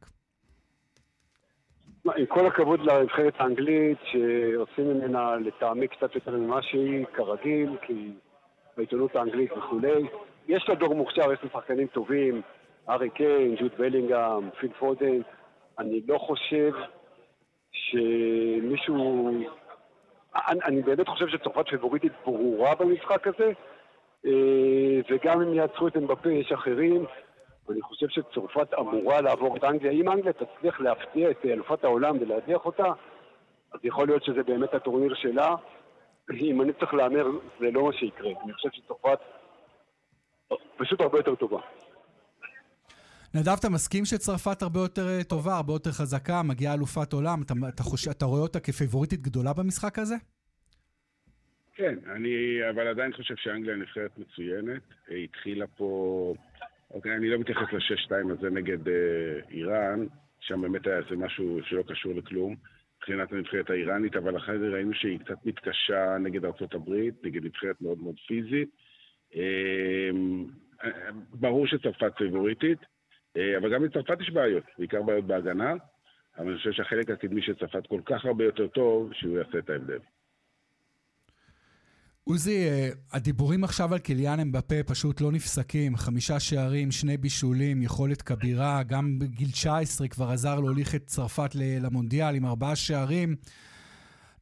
עם כל הכבוד לנבחרת האנגלית, שעושים ממנה לטעמי קצת יותר ממה שהיא, כרגיל, כי בעיתונות האנגלית וכולי. יש לה דור מוכשר, יש לה שחקנים טובים, ארי קיין, ג'וד בלינגהם, פיל פודן. אני לא חושב שמישהו... אני, אני באמת חושב שצרפת פיבוריטית ברורה במשחק הזה, אה, וגם אם יעצרו את אמבפה יש אחרים. ואני חושב שצרפת אמורה לעבור את אנגליה. אם אנגליה תצליח להפתיע את אלופת העולם ולהדיח אותה, אז יכול להיות שזה באמת הטורניר שלה. אם אני צריך להמר, זה לא מה שיקרה. אני חושב שצרפת פשוט הרבה יותר טובה. נדב, אתה מסכים שצרפת הרבה יותר אה, טובה, הרבה יותר חזקה, מגיעה אלופת עולם? אתה, אתה, חוש... אתה רואה אותה כפייבוריטית גדולה במשחק הזה? כן, אני אבל עדיין חושב שאנגליה נבחרת מצוינת. היא התחילה פה... אוקיי, אני לא מתייחס ל-6-2 הזה נגד אה, איראן, שם באמת היה איזה משהו שלא קשור לכלום, מבחינת הנבחרת האיראנית, אבל אחרי זה ראינו שהיא קצת מתקשה נגד ארה"ב, נגד נבחרת מאוד מאוד פיזית. אה, ברור שצרפת פיבוריטית, אה, אבל גם לצרפת יש בעיות, בעיקר בעיות בהגנה, אבל אני חושב שהחלק הקדמי של צרפת כל כך הרבה יותר טוב, שהוא יעשה את ההבדל. עוזי, אה, הדיבורים עכשיו על קיליאן אמבפה פשוט לא נפסקים. חמישה שערים, שני בישולים, יכולת כבירה, גם בגיל 19 כבר עזר להוליך את צרפת למונדיאל עם ארבעה שערים.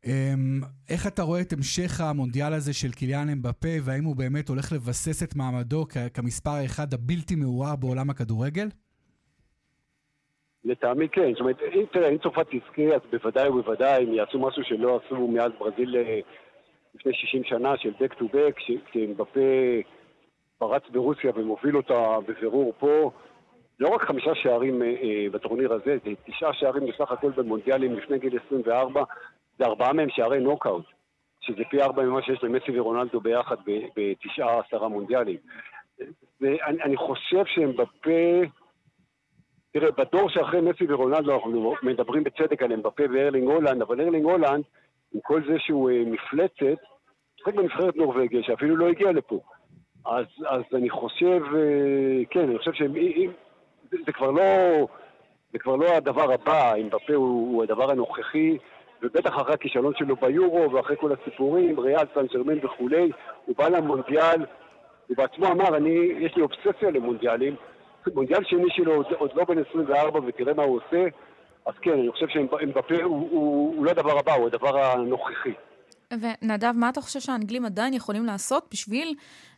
אמ, איך אתה רואה את המשך המונדיאל הזה של קיליאן אמבפה, והאם הוא באמת הולך לבסס את מעמדו כמספר האחד הבלתי מעורר בעולם הכדורגל? לטעמי כן, זאת אומרת, אם תראה, אם צרפת תזכה, אז בוודאי ובוודאי הם יעשו משהו שלא עשו מאז ברזיל אה, לפני 60 שנה של back to back, כשאמבפה פרץ ברוסיה ומוביל אותה בבירור פה. לא רק חמישה שערים אה, אה, בטורניר הזה, זה תשעה שערים בסך הכל במונדיאלים לפני גיל 24, זה ארבעה מהם שערי נוקאוט, שזה פי ארבע ממה שיש למסי ורונלדו ביחד בתשעה עשרה מונדיאלים. ואני אני חושב שאמבפה, תראה, בדור שאחרי מסי ורונלדו אנחנו מדברים בצדק על אמבפה וארלינג הולנד, אבל ארלינג הולנד עם כל זה שהוא אה, מפלצת, משחק בנבחרת נורבגיה, שאפילו לא הגיע לפה. אז, אז אני חושב, אה, כן, אני חושב שאם... זה, זה כבר לא... זה כבר לא הדבר הבא, אם בפה הוא, הוא הדבר הנוכחי, ובטח אחרי הכישלון שלו ביורו, ואחרי כל הסיפורים, ריאל סן ג'רמן וכולי, הוא בא למונדיאל, הוא בעצמו אמר, אני, יש לי אובססיה למונדיאלים, מונדיאל שני שלו עוד, עוד לא בן 24 ותראה מה הוא עושה, אז כן, אני חושב שאמבפה הוא, הוא, הוא לא הדבר הבא, הוא הדבר הנוכחי. ונדב, מה אתה חושב שהאנגלים עדיין יכולים לעשות בשביל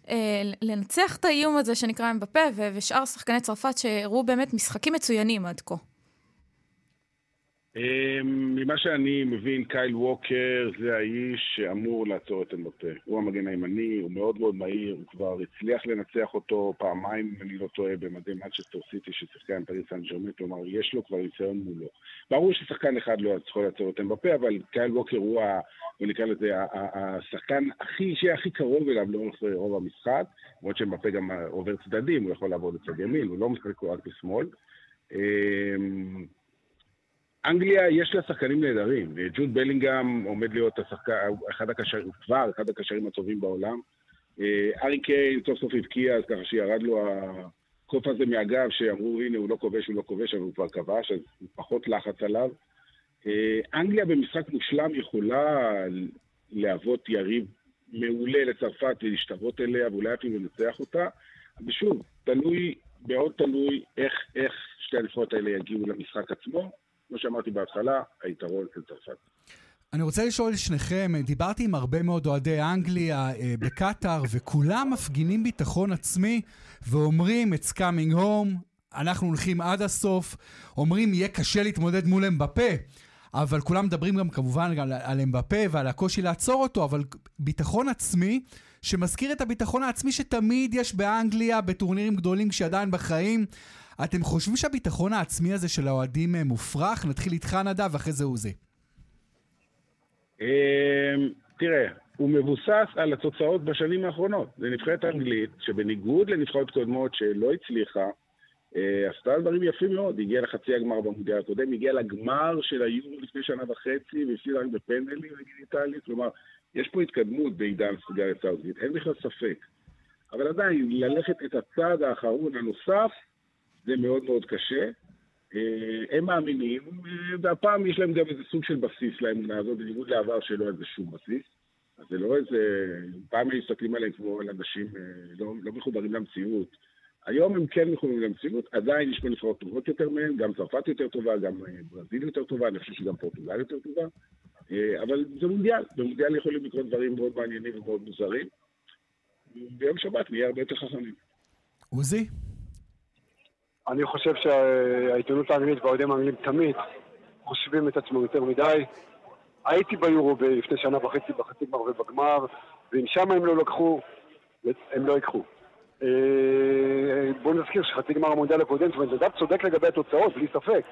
אה, לנצח את האיום הזה שנקרא אמבפה, ושאר שחקני צרפת שהראו באמת משחקים מצוינים עד כה. אמ, ממה שאני מבין, קייל ווקר זה האיש שאמור לעצור את אמבפה. הוא המגן הימני, הוא מאוד מאוד מהיר, הוא כבר הצליח לנצח אותו פעמיים, אם אני לא טועה, במדי מנצ'סטר סיטי ששיחקה עם פריז סן ז'רמן, כלומר, יש לו כבר ניסיון מולו. ברור ששחקן אחד לא יכול לעצור את אמבפה, אבל קייל ווקר הוא, ה, נקרא לזה, השחקן הכי, שיהיה הכי קרוב אליו לאורך רוב המשחק, למרות שאמבפה גם עובר צדדים, הוא יכול לעבוד לצד ימין, הוא לא משחק רק בשמאל. אנגליה יש לה שחקנים נהדרים, ג'וד בלינגהם עומד להיות השחקן, אחד הקשרים, כבר אחד הקשרים הטובים בעולם. אה, ארי קיין סוף סוף הבקיע, אז ככה שירד לו הקוף הזה מהגב, שאמרו, הנה, הוא לא כובש, הוא לא כובש, אבל הוא כבר כבש, אז פחות לחץ עליו. אה, אנגליה במשחק מושלם יכולה להוות יריב מעולה לצרפת ולהשתוות אליה, ואולי אפילו לנצח אותה. ושוב, תלוי, מאוד תלוי איך, איך שתי הנבחרות האלה יגיעו למשחק עצמו. כמו שאמרתי בהתחלה, היתרון של צרפת. אני רוצה לשאול שניכם, דיברתי עם הרבה מאוד אוהדי אנגליה אה, בקטאר, וכולם מפגינים ביטחון עצמי ואומרים, it's coming home, אנחנו הולכים עד הסוף, אומרים, יהיה קשה להתמודד מול אמבפה. אבל כולם מדברים גם כמובן על, על אמבפה ועל הקושי לעצור אותו, אבל ביטחון עצמי, שמזכיר את הביטחון העצמי שתמיד יש באנגליה, בטורנירים גדולים כשעדיין בחיים. אתם חושבים שהביטחון העצמי הזה של האוהדים אה, מופרך? נתחיל איתך נדב, ואחרי זה עוזי. אמ, תראה, הוא מבוסס על התוצאות בשנים האחרונות. זה נבחרת אנגלית, שבניגוד לנבחרות קודמות שלא הצליחה, אה, עשתה דברים יפים מאוד. הגיעה לחצי הגמר במונדיאל הקודם, הגיעה לגמר של היורו לפני שנה וחצי, והפסידה רק בפנדלים נגד איטליה. כלומר, יש פה התקדמות בעידן של סאות'גייט, אין בכלל ספק. אבל עדיין, ללכת את הצעד האחרון הנוסף, זה מאוד מאוד קשה. אה, הם מאמינים, אה, והפעם יש להם גם איזה סוג של בסיס לאמונה הזאת, בניגוד לעבר שלא היה שום בסיס. אז זה לא איזה... פעם הם מסתכלים עליהם כמו על אנשים אה, לא, לא מחוברים למציאות. היום הם כן מחוברים למציאות, עדיין יש פה טובות יותר מהם, גם צרפת יותר טובה, גם ברזיל יותר טובה, אני חושב שגם פורטוגל יותר טובה. אבל זה מונדיאל, במונדיאל יכולים לקרות דברים מאוד מעניינים ומאוד מוזרים. ביום שבת נהיה הרבה יותר חכמים. עוזי? אני חושב שהעיתונות האנגלית והאוהדים האנגלים תמיד חושבים את עצמם יותר מדי. הייתי ביורו לפני שנה וחצי בחצי גמר ובגמר, ואם שם הם לא לקחו, הם לא ייקחו. אה, בואו נזכיר שחצי גמר המונדיאל הקודם, זאת אומרת, נדב צודק לגבי התוצאות, בלי ספק,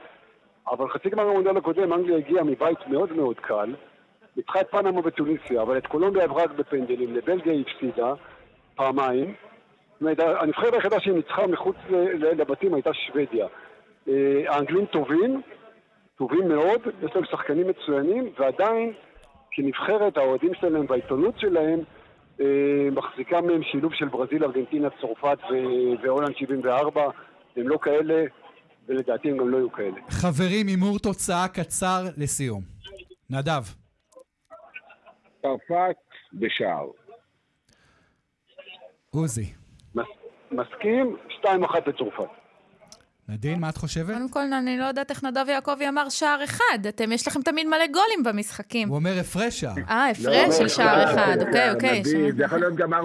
אבל חצי גמר המונדיאל הקודם, אנגליה הגיעה מבית מאוד מאוד קל, ניצחה את פנמה בתוניסיה, אבל את קולומביה עברה בפנדלים, לבלגיה היא הפסידה פעמיים, הנבחרת היחידה שהיא ניצחה מחוץ לבתים הייתה שוודיה. אה, האנגלים טובים, טובים מאוד, יש להם שחקנים מצוינים, ועדיין כנבחרת האוהדים שלהם והעיתונות שלהם אה, מחזיקה מהם שילוב של ברזיל, ארגנטינה, צרפת והולנד 74, הם לא כאלה, ולדעתי הם גם לא יהיו כאלה. חברים, הימור תוצאה קצר לסיום. נדב. צרפת בשער. עוזי. מסכים, 2-1 לצרפת. נדין, מה את חושבת? קודם כל, אני לא יודעת איך נדב יעקבי אמר שער אחד. אתם, יש לכם תמיד מלא גולים במשחקים. הוא אומר הפרש שער. אה, הפרש של שער אחד, אוקיי, אוקיי. נדין, זה יכול להיות גם 4-3.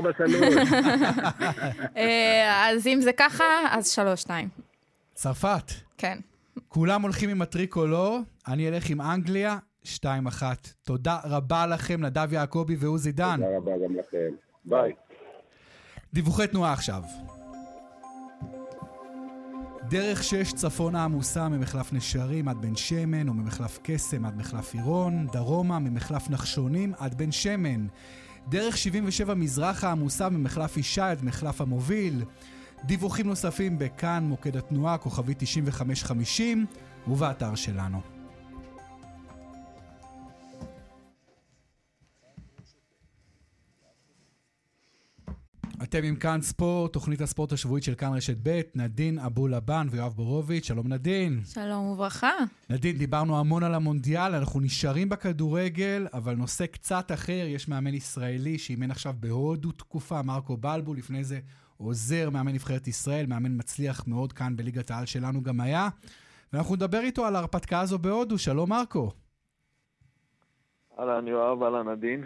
אה, אז אם זה ככה, אז 3-2. צרפת. כן. כולם הולכים עם הטריקולור, אני אלך עם אנגליה, 2-1. תודה רבה לכם, נדב יעקבי ועוזי דן. תודה רבה גם לכם. ביי. דיווחי תנועה עכשיו. דרך שש צפונה עמוסה ממחלף נשרים עד בן שמן וממחלף קסם עד מחלף עירון, דרומה ממחלף נחשונים עד בן שמן. דרך 77 מזרחה עמוסה ממחלף ישי עד מחלף המוביל. דיווחים נוספים בכאן מוקד התנועה, כוכבי 9550 ובאתר שלנו. אתם עם כאן ספורט, תוכנית הספורט השבועית של כאן רשת ב', נדין אבו לבן ויואב בורוביץ', שלום נדין. שלום וברכה. נדין, דיברנו המון על המונדיאל, אנחנו נשארים בכדורגל, אבל נושא קצת אחר, יש מאמן ישראלי שאימן עכשיו בהודו תקופה, מרקו בלבו, לפני זה עוזר מאמן נבחרת ישראל, מאמן מצליח מאוד כאן בליגת העל שלנו גם היה, ואנחנו נדבר איתו על ההרפתקה הזו בהודו, שלום מרקו. אהלן יואב, אהלן נדין.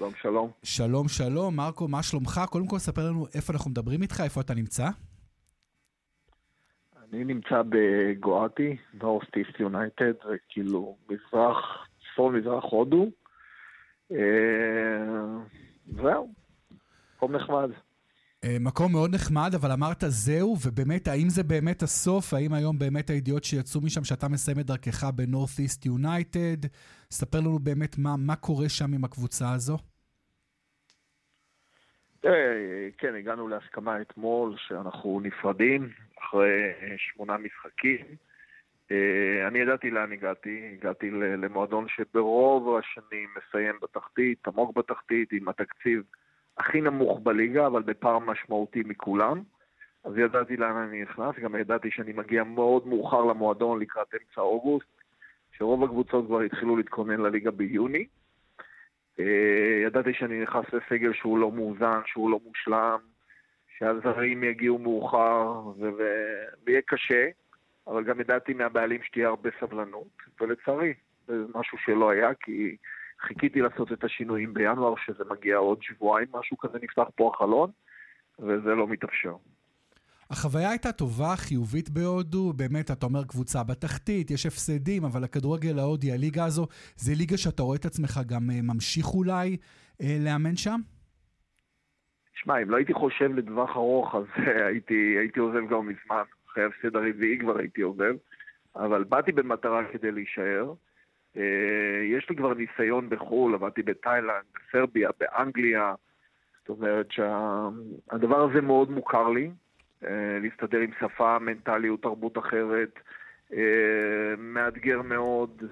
שלום, שלום. שלום, שלום. מרקו, מה שלומך? קודם כל, ספר לנו איפה אנחנו מדברים איתך, איפה אתה נמצא. אני נמצא בגואטי, נורסט איסט יונייטד, זה כאילו מזרח, צפון מזרח הודו. אה, זהו, מקום נחמד. אה, מקום מאוד נחמד, אבל אמרת זהו, ובאמת, האם זה באמת הסוף? האם היום באמת הידיעות שיצאו משם, שאתה מסיים את דרכך בנורת' איסט יונייטד? ספר לנו באמת מה, מה קורה שם עם הקבוצה הזו. אה, כן, הגענו להסכמה אתמול שאנחנו נפרדים אחרי שמונה משחקים. אה, אני ידעתי לאן הגעתי, הגעתי למועדון שברוב השנים מסיים בתחתית, עמוק בתחתית, עם התקציב הכי נמוך בליגה, אבל בפער משמעותי מכולם. אז ידעתי לאן אני נכנס, גם ידעתי שאני מגיע מאוד מאוחר למועדון לקראת אמצע אוגוסט, שרוב הקבוצות כבר התחילו להתכונן לליגה ביוני. אה, ידעתי שאני נכנס לסגל שהוא לא מאוזן, שהוא לא מושלם, שהזרים יגיעו מאוחר ויהיה קשה, אבל גם ידעתי מהבעלים שתהיה הרבה סבלנות, ולצערי, זה משהו שלא היה, כי חיכיתי לעשות את השינויים בינואר, שזה מגיע עוד שבועיים, משהו כזה נפתח פה החלון, וזה לא מתאפשר. החוויה הייתה טובה, חיובית בהודו, באמת, אתה אומר קבוצה בתחתית, יש הפסדים, אבל הכדורגל ההודי, הליגה הזו, זה ליגה שאתה רואה את עצמך גם אה, ממשיך אולי אה, לאמן שם? שמע, אם לא הייתי חושב לטווח ארוך, אז הייתי, הייתי עוזב גם מזמן. אחרי ההפסד הרביעי כבר הייתי עוזב, אבל באתי במטרה כדי להישאר. אה, יש לי כבר ניסיון בחו"ל, עבדתי בתאילנד, בסרביה, באנגליה. זאת אומרת שהדבר הזה מאוד מוכר לי, אה, להסתדר עם שפה, מנטליות, תרבות אחרת, אה, מאתגר מאוד.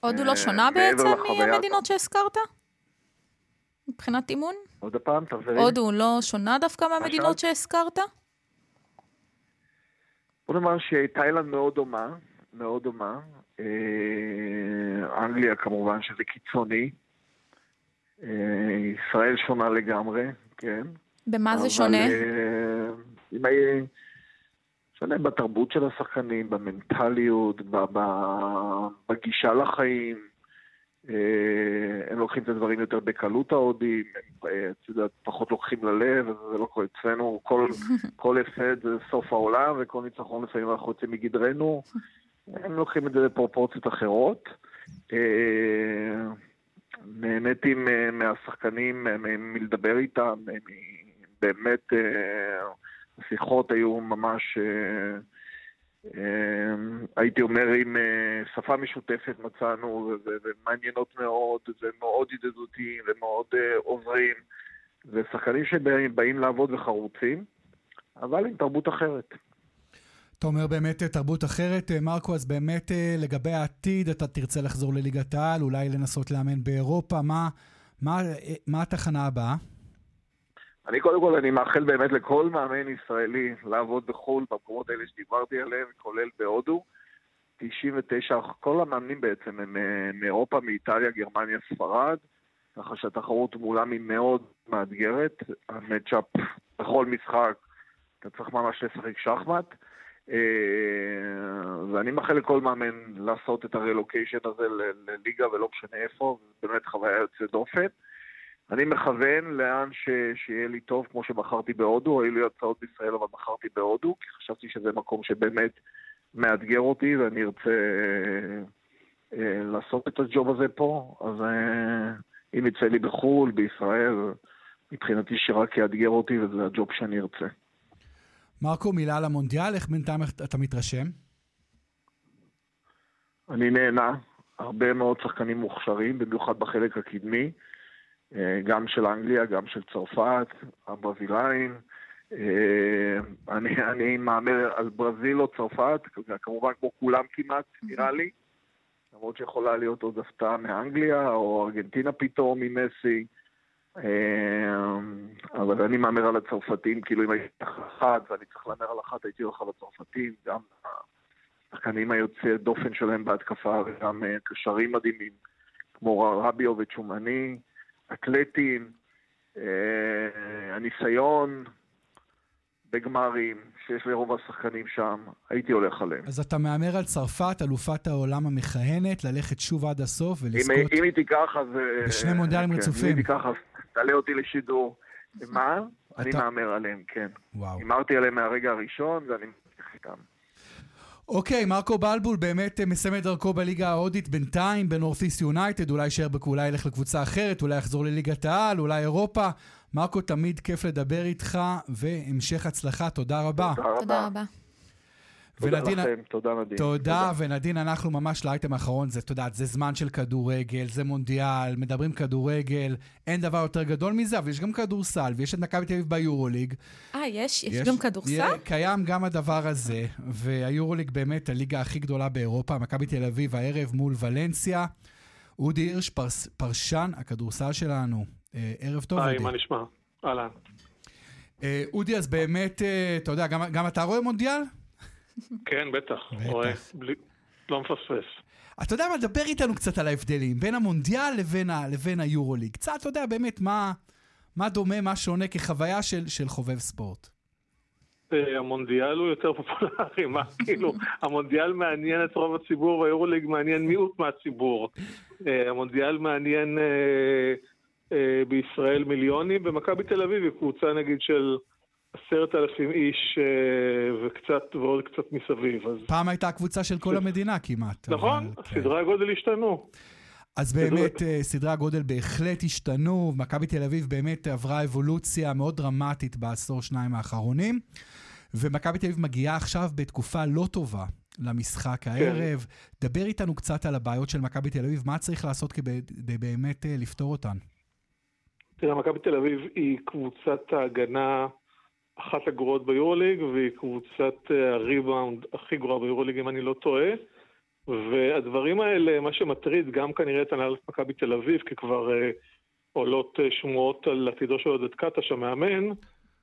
הודו לא שונה בעצם מהמדינות שהזכרת? מבחינת אימון? עוד פעם, תחזרי. הודו לא שונה דווקא מהמדינות שהזכרת? בוא נאמר שתאילנד מאוד דומה, מאוד דומה. אה, אנגליה כמובן שזה קיצוני. אה, ישראל שונה לגמרי, כן. במה זה שונה? אם שונה בתרבות של השחקנים, במנטליות, בגישה לחיים. אה, הם לוקחים את הדברים יותר בקלות ההודים, הם את יודעת, פחות לוקחים ללב, זה לא קורה אצלנו, כל, כל הפסד זה סוף העולם, וכל ניצחון לפעמים אנחנו יוצאים מגדרנו. הם לוקחים את זה בפרופורציות אחרות. אה, נהניתי מהשחקנים, מלדבר איתם, באמת השיחות היו ממש, הייתי אומר, עם שפה משותפת מצאנו, ומעניינות מאוד, ומאוד ידידותיים ומאוד עוזרים, ושחקנים שבאים לעבוד וחרוצים, אבל עם תרבות אחרת. אתה אומר באמת אה, תרבות אחרת, אה, מרקו, אז באמת אה, לגבי העתיד, אתה תרצה לחזור לליגת העל, אולי לנסות לאמן באירופה, מה, מה, מה התחנה הבאה? אני קודם כל, אני מאחל באמת לכל מאמן ישראלי לעבוד בחו"ל, במקומות האלה שדיברתי עליהם, כולל בהודו. 99, כל המאמנים בעצם הם מאירופה, מאיטליה, גרמניה, ספרד, ככה שהתחרות מולם היא מאוד מאתגרת. המצ'אפ בכל משחק, אתה צריך ממש לשחק שחמט. אה, ואני מאחל לכל מאמן לעשות את הרלוקיישן הזה לליגה ולא משנה איפה, באמת חוויה יוצאת דופן. אני מכוון לאן ש... שיהיה לי טוב, כמו שבחרתי בהודו, היו לי הצעות בישראל, אבל בחרתי בהודו, כי חשבתי שזה מקום שבאמת מאתגר אותי ואני ארצה אה, אה, לעשות את הג'וב הזה פה. אז אה, אם יצא לי בחו"ל, בישראל, מבחינתי שרק יאתגר אותי וזה הג'וב שאני ארצה. מרקו, מילה על המונדיאל, איך בינתיים אתה מתרשם? אני נהנה, הרבה מאוד שחקנים מוכשרים, במיוחד בחלק הקדמי, גם של אנגליה, גם של צרפת, הברזילאים. אה, אני, אני מהמר על ברזיל או צרפת, כמובן כמו כולם כמעט, נראה לי. למרות שיכולה להיות עוד הפתעה מאנגליה, או ארגנטינה פתאום עם מסי. אה, אבל אני מהמר על הצרפתים, כאילו אם הייתי צריך אחת ואני צריך להמר על אחת, הייתי הולך על הצרפתים, גם השחקנים היוצאי דופן שלהם בהתקפה וגם אה, קשרים מדהימים, כמו רביו וצ'ומני, אתלטים, אה, הניסיון בגמרים, שיש לרוב השחקנים שם, הייתי הולך עליהם. אז אתה מהמר על צרפת, אלופת העולם המכהנת, ללכת שוב עד הסוף ולזכות... אם, אם היא תיקח אז... בשני מונדיאלים כן, רצופים. אם היא תיקח אז... תעלה אותי לשידור. מה? אני מהמר עליהם, כן. וואו. הימרתי עליהם מהרגע הראשון, ואני מצליח איתם. אוקיי, מרקו בלבול באמת אה, מסיים את דרכו בליגה ההודית בינתיים בנורת'יסט יונייטד, אולי יישאר, אולי ילך לקבוצה אחרת, אולי יחזור לליגת העל, אולי אירופה. מרקו, תמיד כיף לדבר איתך, והמשך הצלחה, תודה רבה. תודה רבה. תודה. תודה ונדין, לכם, תודה נדין. תודה, תודה, ונדין, אנחנו ממש לאייטם האחרון, זה, יודעת, זה זמן של כדורגל, זה מונדיאל, מדברים כדורגל, אין דבר יותר גדול מזה, אבל יש גם כדורסל, ויש את מכבי תל אביב ביורוליג. אה, יש? יש? יש גם כדורסל? קיים גם הדבר הזה, והיורוליג באמת הליגה הכי גדולה באירופה, מכבי תל אביב הערב מול ולנסיה. אודי הירש, פרס, פרשן הכדורסל שלנו. אה, ערב טוב, אודי. היי, מה נשמע? אהלן. אה, אודי, אז באמת, אה, אתה יודע, גם, גם אתה רואה מונדיאל? כן, בטח. בלי... לא מפספס. אתה יודע מה, דבר איתנו קצת על ההבדלים בין המונדיאל לבין, ה, לבין היורוליג. קצת, אתה יודע, באמת, מה, מה דומה, מה שונה כחוויה של, של חובב ספורט. אה, המונדיאל הוא יותר פופולרי, מה כאילו, המונדיאל מעניין את רוב הציבור והיורוליג מעניין מיעוט מהציבור. אה, המונדיאל מעניין אה, בישראל מיליונים, ומכבי תל אביב היא קבוצה נגיד של עשרת אלפים איש אה, וקצת, ועוד קצת מסביב. אז... פעם הייתה קבוצה של כל המדינה כמעט. נכון, אבל, כן. סדרי הגודל השתנו. אז באמת אה, סדרי הגודל בהחלט השתנו, מכבי תל אביב באמת עברה אבולוציה מאוד דרמטית בעשור שניים האחרונים, ומכבי תל אביב מגיעה עכשיו בתקופה לא טובה למשחק כן. הערב. כן. דבר איתנו קצת על הבעיות של מכבי תל אביב, מה צריך לעשות כדי באמת אה, לפתור אותן? תראה, מכבי תל אביב היא קבוצת ההגנה אחת הגרועות ביורוליג, והיא קבוצת אה, הריבאונד הכי גרועה ביורוליג, אם אני לא טועה. והדברים האלה, מה שמטריד גם כנראה את הנהלת מכבי תל אביב, כי כבר uh, עולות uh, שמועות על עתידו של עודד קטש המאמן,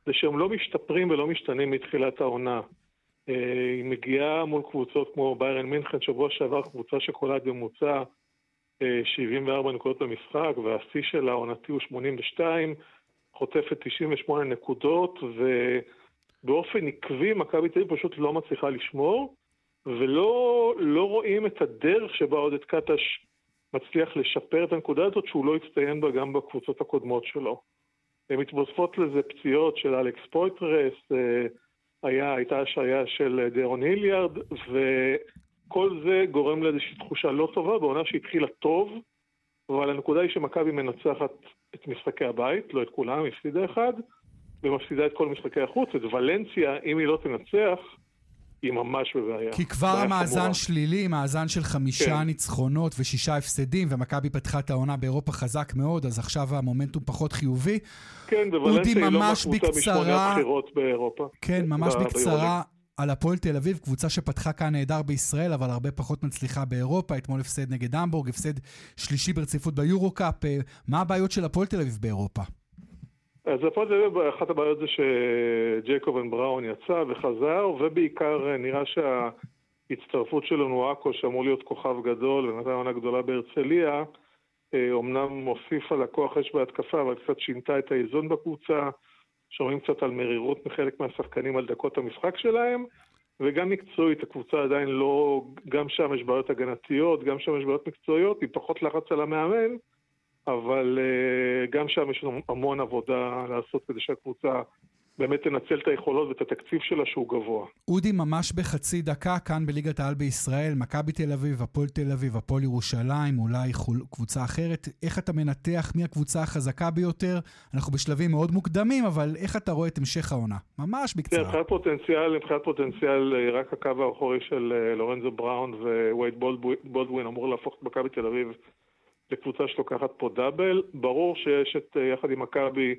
זה שהם לא משתפרים ולא משתנים מתחילת העונה. Uh, היא מגיעה מול קבוצות כמו ביירן מינכן, שבוע שעבר קבוצה שקולעת בממוצע uh, 74 נקודות במשחק, והשיא של העונתי הוא 82, חוטפת 98 נקודות, ובאופן עקבי מכבי תל אביב פשוט לא מצליחה לשמור, ולא לא רואים את הדרך שבה עודד קטש מצליח לשפר את הנקודה הזאת, שהוא לא הצטיין בה גם בקבוצות הקודמות שלו. הן מתווספות לזה פציעות של אלכס פויטרס, אה, היה, הייתה השעיה של דרון היליארד, וכל זה גורם לאיזושהי תחושה לא טובה בעונה שהתחילה טוב, אבל הנקודה היא שמכבי מנצחת את משחקי הבית, לא את כולם, הפסידה אחד, ומפסידה את כל משחקי החוץ. את ולנסיה, אם היא לא תנצח, היא ממש בבעיה. כי כבר המאזן חמורה. שלילי, מאזן של חמישה כן. ניצחונות ושישה הפסדים, ומכבי פתחה את העונה באירופה חזק מאוד, אז עכשיו המומנטום פחות חיובי. כן, וולנסיה היא לא מהקבוצה משמונה הבחירות באירופה. כן, ממש בקצרה. על הפועל תל אביב, קבוצה שפתחה כאן נהדר בישראל, אבל הרבה פחות מצליחה באירופה. אתמול הפסד נגד המבורג, הפסד שלישי ברציפות ביורו-קאפ. אה, מה הבעיות של הפועל תל אביב באירופה? אז הפועל תל אביב, אחת הבעיות זה שג'ייקובן בראון יצא וחזר, ובעיקר אה, נראה שההצטרפות של אונואקו, שאמור להיות כוכב גדול ונתן עונה גדולה בהרצליה, אומנם אה, מוסיפה לכוח אש בהתקפה, אבל קצת שינתה את האיזון בקבוצה. שומעים קצת על מרירות מחלק מהשחקנים על דקות המשחק שלהם, וגם מקצועית, הקבוצה עדיין לא, גם שם יש בעיות הגנתיות, גם שם יש בעיות מקצועיות, עם פחות לחץ על המאמן, אבל uh, גם שם יש המון עבודה לעשות כדי שהקבוצה באמת תנצל את היכולות ואת התקציב שלה שהוא גבוה. אודי, ממש בחצי דקה, כאן בליגת העל בישראל, מכבי תל אביב, הפועל תל אביב, הפועל ירושלים, אולי חול, קבוצה אחרת. איך אתה מנתח מי הקבוצה החזקה ביותר? אנחנו בשלבים מאוד מוקדמים, אבל איך אתה רואה את המשך העונה? ממש בקצרה. מבחינת פוטנציאל, מבחינת פוטנציאל, אה, רק הקו האחורי של אה, לורנזו בראון ווייד בולדווין אמור להפוך את מכבי תל אביב לקבוצה שלוקחת פה דאבל. ברור שיש את, אה, יחד עם מכבי,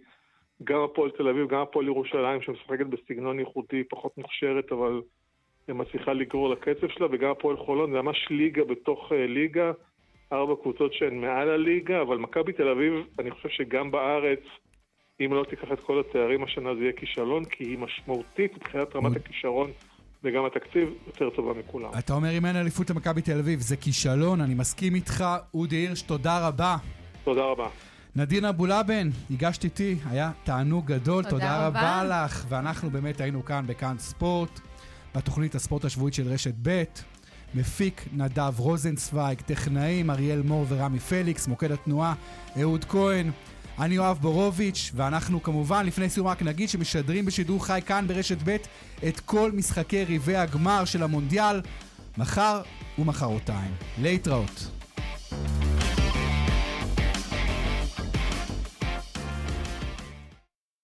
גם הפועל תל אביב, גם הפועל ירושלים, שמשחקת בסגנון ייחודי, פחות מוכשרת, אבל מצליחה לגרור לקצב שלה, וגם הפועל חולון, זה ממש ליגה בתוך uh, ליגה, ארבע קבוצות שהן מעל הליגה, אבל מכבי תל אביב, אני חושב שגם בארץ, אם לא תיקח את כל התארים השנה זה יהיה כישלון, כי היא משמעותית מבחינת רמת הכישרון. וגם התקציב יותר טובה מכולם. אתה אומר אם אין אליפות למכבי תל אביב, זה כישלון, אני מסכים איתך. אודי הירש, תודה רבה. תודה רבה. נדין אבולאבן, הגשת איתי, היה תענוג גדול, תודה, תודה רבה. רבה לך. ואנחנו באמת היינו כאן בכאן ספורט, בתוכנית הספורט השבועית של רשת ב'. מפיק נדב רוזנצוויג, טכנאים אריאל מור ורמי פליקס, מוקד התנועה אהוד כהן. אני יואב בורוביץ', ואנחנו כמובן, לפני סיום רק נגיד שמשדרים בשידור חי כאן ברשת ב' את כל משחקי ריבי הגמר של המונדיאל, מחר ומחרתיים. להתראות.